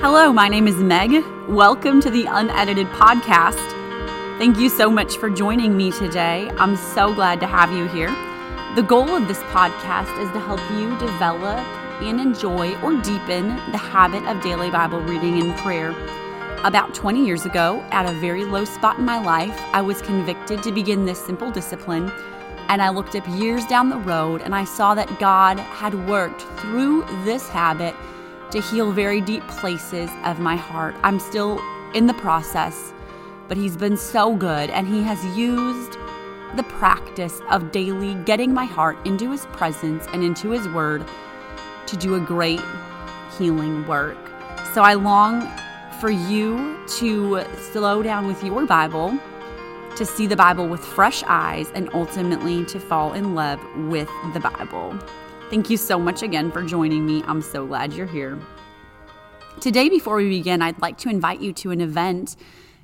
Hello, my name is Meg. Welcome to the Unedited Podcast. Thank you so much for joining me today. I'm so glad to have you here. The goal of this podcast is to help you develop and enjoy or deepen the habit of daily Bible reading and prayer. About 20 years ago, at a very low spot in my life, I was convicted to begin this simple discipline. And I looked up years down the road and I saw that God had worked through this habit to heal very deep places of my heart. I'm still in the process, but He's been so good and He has used the practice of daily getting my heart into His presence and into His Word to do a great healing work. So I long for you to slow down with your Bible, to see the Bible with fresh eyes, and ultimately to fall in love with the Bible. Thank you so much again for joining me. I'm so glad you're here. Today, before we begin, I'd like to invite you to an event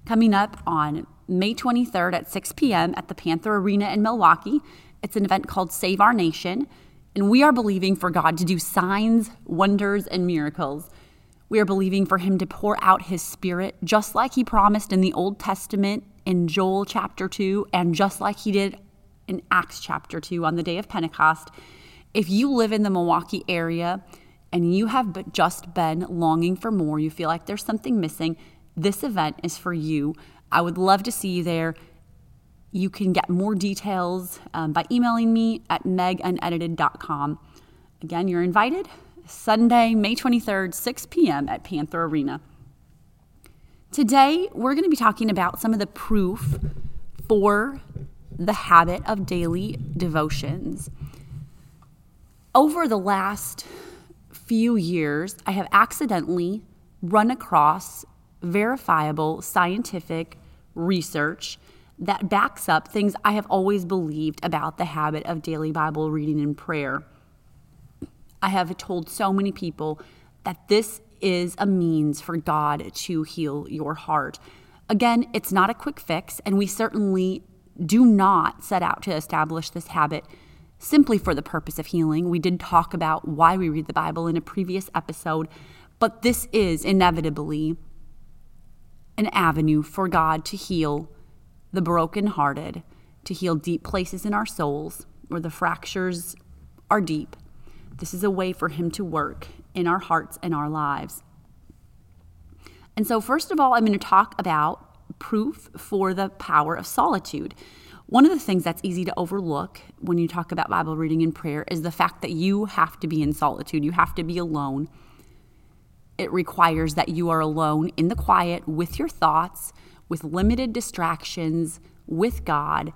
coming up on May 23rd at 6 p.m. at the Panther Arena in Milwaukee. It's an event called Save Our Nation, and we are believing for God to do signs, wonders, and miracles. We are believing for Him to pour out His Spirit, just like He promised in the Old Testament in Joel chapter 2, and just like He did in Acts chapter 2 on the day of Pentecost. If you live in the Milwaukee area and you have just been longing for more, you feel like there's something missing, this event is for you. I would love to see you there. You can get more details um, by emailing me at megunedited.com. Again, you're invited Sunday, May 23rd, 6 p.m. at Panther Arena. Today, we're going to be talking about some of the proof for the habit of daily devotions. Over the last few years, I have accidentally run across verifiable scientific research that backs up things I have always believed about the habit of daily Bible reading and prayer. I have told so many people that this is a means for God to heal your heart. Again, it's not a quick fix, and we certainly do not set out to establish this habit simply for the purpose of healing. We did talk about why we read the Bible in a previous episode, but this is inevitably an avenue for God to heal the brokenhearted, to heal deep places in our souls where the fractures are deep. This is a way for Him to work in our hearts and our lives. And so, first of all, I'm going to talk about proof for the power of solitude. One of the things that's easy to overlook when you talk about Bible reading and prayer is the fact that you have to be in solitude, you have to be alone. It requires that you are alone in the quiet with your thoughts, with limited distractions, with God,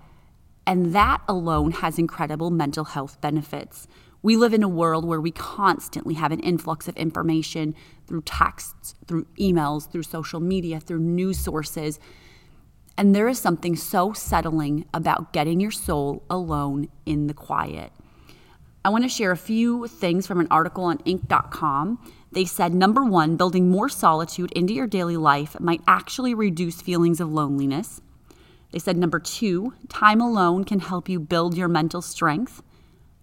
and that alone has incredible mental health benefits. We live in a world where we constantly have an influx of information through texts, through emails, through social media, through news sources and there is something so settling about getting your soul alone in the quiet. I want to share a few things from an article on Inc.com. They said number one, building more solitude into your daily life might actually reduce feelings of loneliness. They said number two, time alone can help you build your mental strength.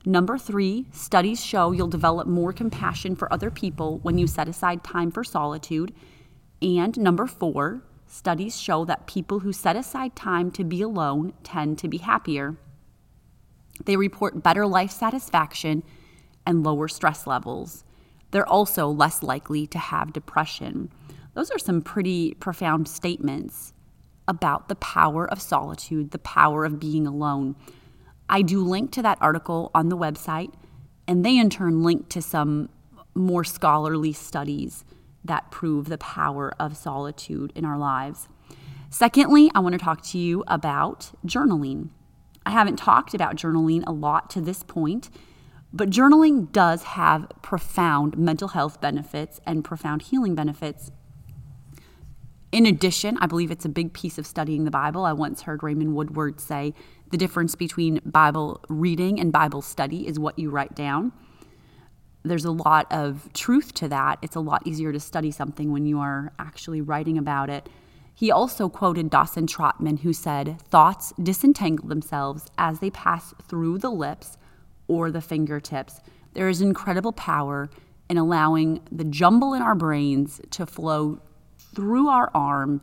Number three, studies show you'll develop more compassion for other people when you set aside time for solitude. And number four, Studies show that people who set aside time to be alone tend to be happier. They report better life satisfaction and lower stress levels. They're also less likely to have depression. Those are some pretty profound statements about the power of solitude, the power of being alone. I do link to that article on the website, and they in turn link to some more scholarly studies that prove the power of solitude in our lives. Secondly, I want to talk to you about journaling. I haven't talked about journaling a lot to this point, but journaling does have profound mental health benefits and profound healing benefits. In addition, I believe it's a big piece of studying the Bible. I once heard Raymond Woodward say the difference between Bible reading and Bible study is what you write down there's a lot of truth to that. It's a lot easier to study something when you are actually writing about it. He also quoted Dawson Trotman, who said, Thoughts disentangle themselves as they pass through the lips or the fingertips. There is incredible power in allowing the jumble in our brains to flow through our arm,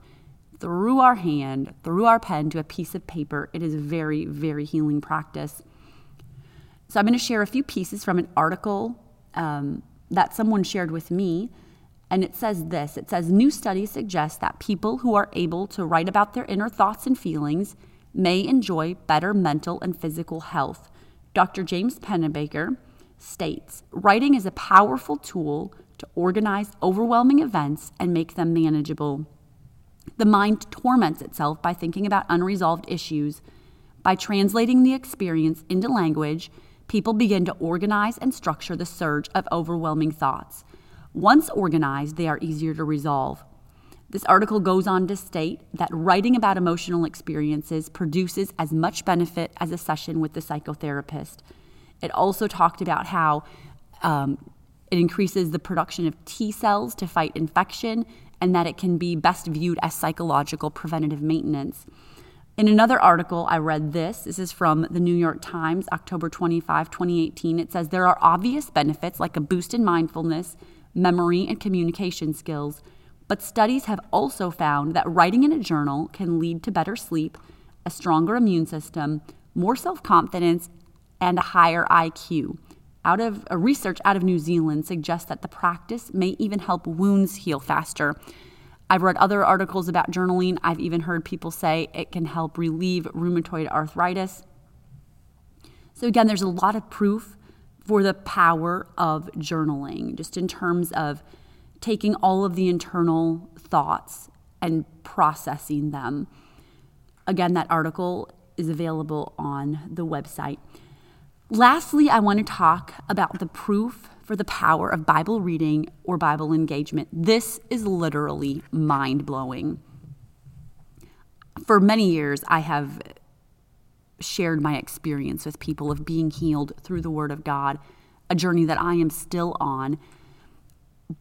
through our hand, through our pen to a piece of paper. It is a very, very healing practice. So, I'm going to share a few pieces from an article um, that someone shared with me. And it says this it says, New studies suggest that people who are able to write about their inner thoughts and feelings may enjoy better mental and physical health. Dr. James Pennebaker states writing is a powerful tool to organize overwhelming events and make them manageable. The mind torments itself by thinking about unresolved issues. By translating the experience into language, people begin to organize and structure the surge of overwhelming thoughts. Once organized, they are easier to resolve. This article goes on to state that writing about emotional experiences produces as much benefit as a session with the psychotherapist. It also talked about how um, it increases the production of T cells to fight infection and that it can be best viewed as psychological preventative maintenance. In another article, I read this. This is from the New York Times, October 25, 2018. It says there are obvious benefits like a boost in mindfulness, memory, and communication skills. But studies have also found that writing in a journal can lead to better sleep, a stronger immune system, more self confidence, and a higher IQ. Out of a research out of New Zealand suggests that the practice may even help wounds heal faster. I've read other articles about journaling. I've even heard people say it can help relieve rheumatoid arthritis. So, again, there's a lot of proof for the power of journaling, just in terms of taking all of the internal thoughts and processing them. Again, that article is available on the website. Lastly, I want to talk about the proof for the power of Bible reading or Bible engagement. This is literally mind blowing. For many years, I have shared my experience with people of being healed through the Word of God, a journey that I am still on.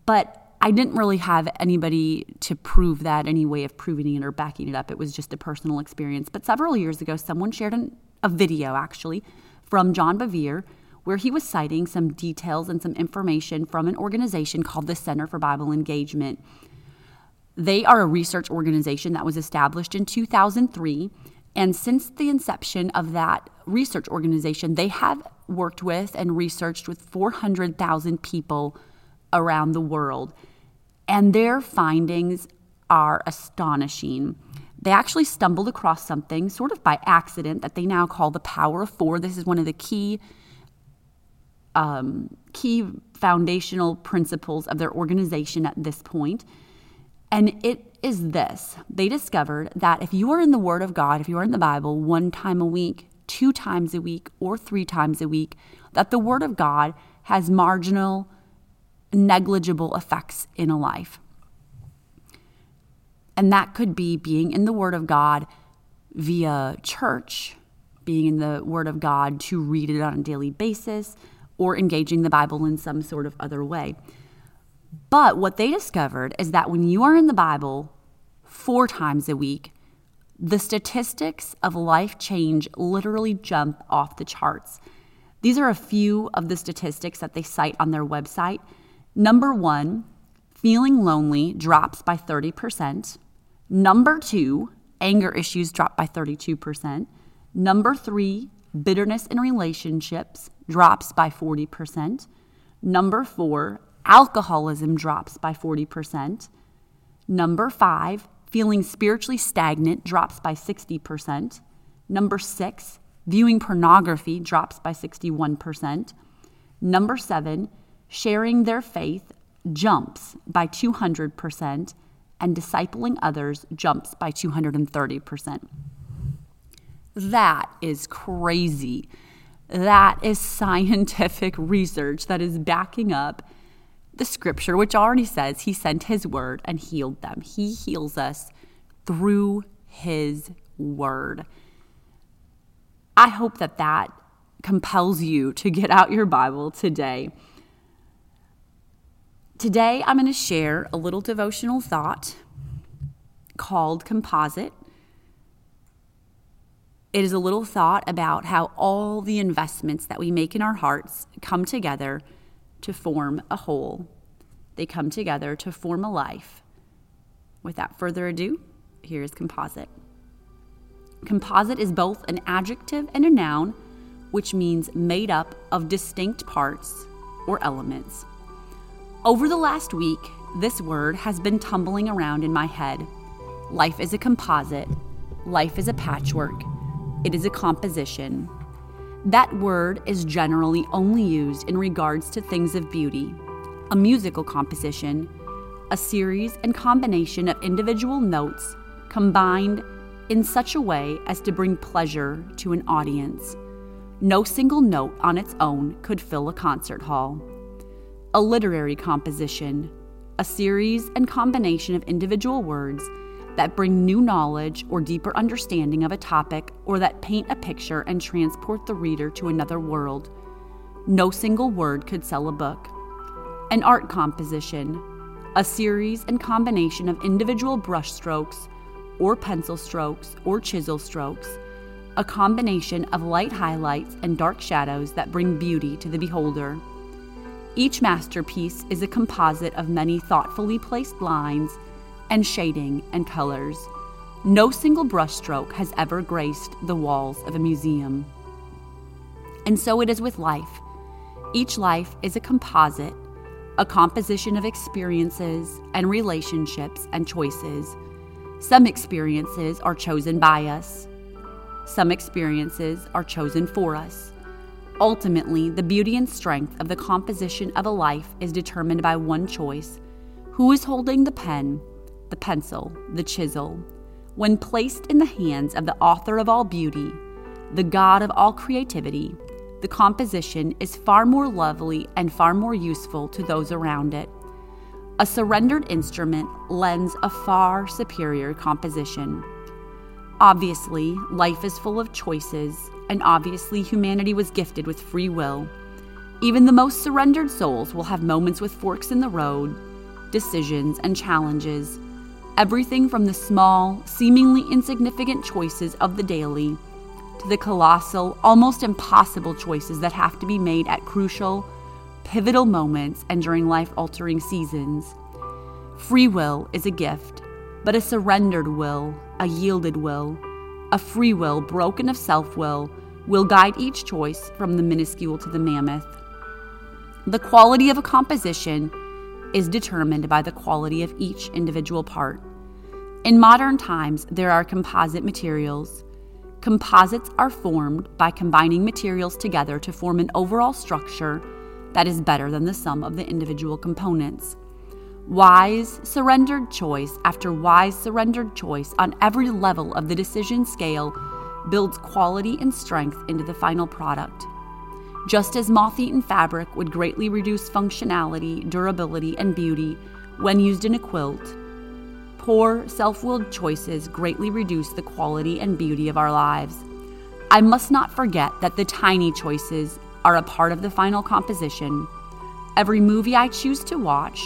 But I didn't really have anybody to prove that, any way of proving it or backing it up. It was just a personal experience. But several years ago, someone shared an, a video actually from John Bevere where he was citing some details and some information from an organization called the Center for Bible Engagement. They are a research organization that was established in 2003. And since the inception of that research organization, they have worked with and researched with 400,000 people around the world. And their findings are astonishing. They actually stumbled across something sort of by accident that they now call the power of four. This is one of the key um, key foundational principles of their organization at this point. And it is this they discovered that if you are in the Word of God, if you are in the Bible one time a week, two times a week, or three times a week, that the Word of God has marginal, negligible effects in a life. And that could be being in the Word of God via church, being in the Word of God to read it on a daily basis, or engaging the Bible in some sort of other way. But what they discovered is that when you are in the Bible four times a week, the statistics of life change literally jump off the charts. These are a few of the statistics that they cite on their website. Number one, feeling lonely drops by 30%. Number two, anger issues drop by 32%. Number three, bitterness in relationships drops by 40%. Number four, alcoholism drops by 40%. Number five, feeling spiritually stagnant drops by 60%. Number six, viewing pornography drops by 61%. Number seven, sharing their faith jumps by 200%, and discipling others jumps by 230%. That is crazy. That is scientific research that is backing up the scripture, which already says he sent his word and healed them. He heals us through his word. I hope that that compels you to get out your Bible today. Today, I'm going to share a little devotional thought called Composite. It is a little thought about how all the investments that we make in our hearts come together to form a whole. They come together to form a life. Without further ado, here's composite. Composite is both an adjective and a noun, which means made up of distinct parts or elements. Over the last week, this word has been tumbling around in my head. Life is a composite, life is a patchwork, it is a composition. That word is generally only used in regards to things of beauty. A musical composition, a series and combination of individual notes combined in such a way as to bring pleasure to an audience. No single note on its own could fill a concert hall. A literary composition, a series and combination of individual words that bring new knowledge or deeper understanding of a topic or that paint a picture and transport the reader to another world. No single word could sell a book. An art composition, a series and combination of individual brushstrokes or pencil strokes or chisel strokes, a combination of light highlights and dark shadows that bring beauty to the beholder. Each masterpiece is a composite of many thoughtfully placed lines and shading and colors. No single brushstroke has ever graced the walls of a museum. And so it is with life. Each life is a composite, a composition of experiences and relationships and choices. Some experiences are chosen by us, some experiences are chosen for us. Ultimately, the beauty and strength of the composition of a life is determined by one choice who is holding the pen the pencil, the chisel, when placed in the hands of the author of all beauty, the God of all creativity, the composition is far more lovely and far more useful to those around it. A surrendered instrument lends a far superior composition. Obviously, life is full of choices, and obviously, humanity was gifted with free will. Even the most surrendered souls will have moments with forks in the road, decisions, and challenges Everything from the small, seemingly insignificant choices of the daily to the colossal, almost impossible choices that have to be made at crucial, pivotal moments and during life altering seasons. Free will is a gift, but a surrendered will, a yielded will, a free will broken of self will, will guide each choice from the minuscule to the mammoth. The quality of a composition is determined by the quality of each individual part. In modern times, there are composite materials. Composites are formed by combining materials together to form an overall structure that is better than the sum of the individual components. Wise, surrendered choice after wise, surrendered choice on every level of the decision scale builds quality and strength into the final product. Just as moth eaten fabric would greatly reduce functionality, durability, and beauty when used in a quilt, Poor, self willed choices greatly reduce the quality and beauty of our lives. I must not forget that the tiny choices are a part of the final composition. Every movie I choose to watch,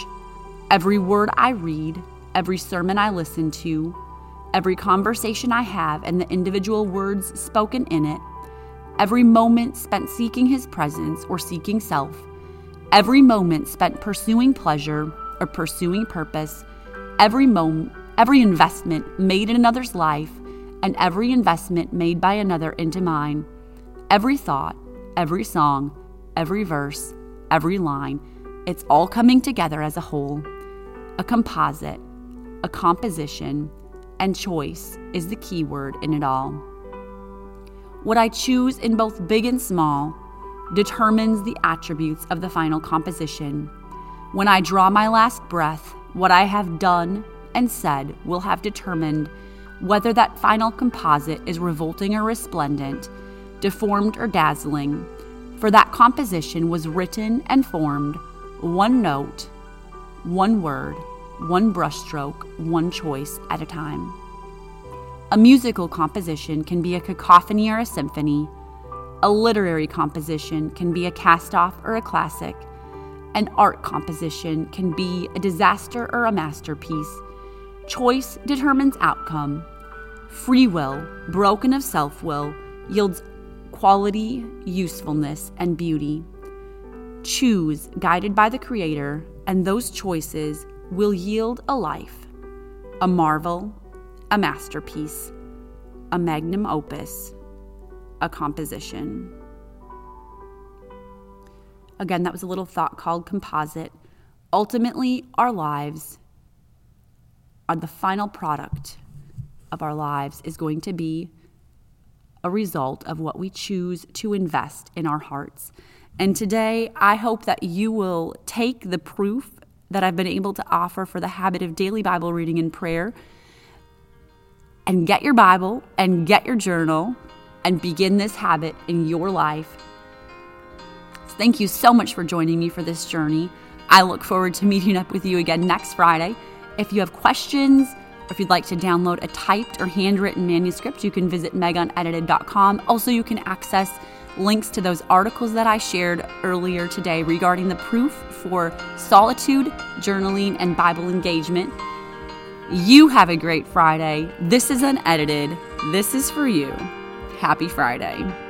every word I read, every sermon I listen to, every conversation I have, and the individual words spoken in it, every moment spent seeking His presence or seeking self, every moment spent pursuing pleasure or pursuing purpose every moment, every investment made in another's life, and every investment made by another into mine, every thought, every song, every verse, every line, it's all coming together as a whole. A composite, a composition, and choice is the key word in it all. What I choose in both big and small determines the attributes of the final composition. When I draw my last breath, what I have done and said will have determined whether that final composite is revolting or resplendent, deformed or dazzling, for that composition was written and formed one note, one word, one brushstroke, one choice at a time. A musical composition can be a cacophony or a symphony. A literary composition can be a cast off or a classic. An art composition can be a disaster or a masterpiece. Choice determines outcome. Free will, broken of self will, yields quality, usefulness, and beauty. choose guided by the Creator, and those choices will yield a life, a marvel, a masterpiece, a magnum opus, a composition. Again, that was a little thought called composite. Ultimately, our lives are the final product of our lives is going to be a result of what we choose to invest in our hearts. And today, I hope that you will take the proof that I've been able to offer for the habit of daily Bible reading and prayer and get your Bible and get your journal and begin this habit in your life. Thank you so much for joining me for this journey. I look forward to meeting up with you again next Friday. If you have questions, or if you'd like to download a typed or handwritten manuscript, you can visit megunedited.com. Also, you can access links to those articles that I shared earlier today regarding the proof for solitude, journaling, and Bible engagement. You have a great Friday. This is unedited. This is for you. Happy Friday.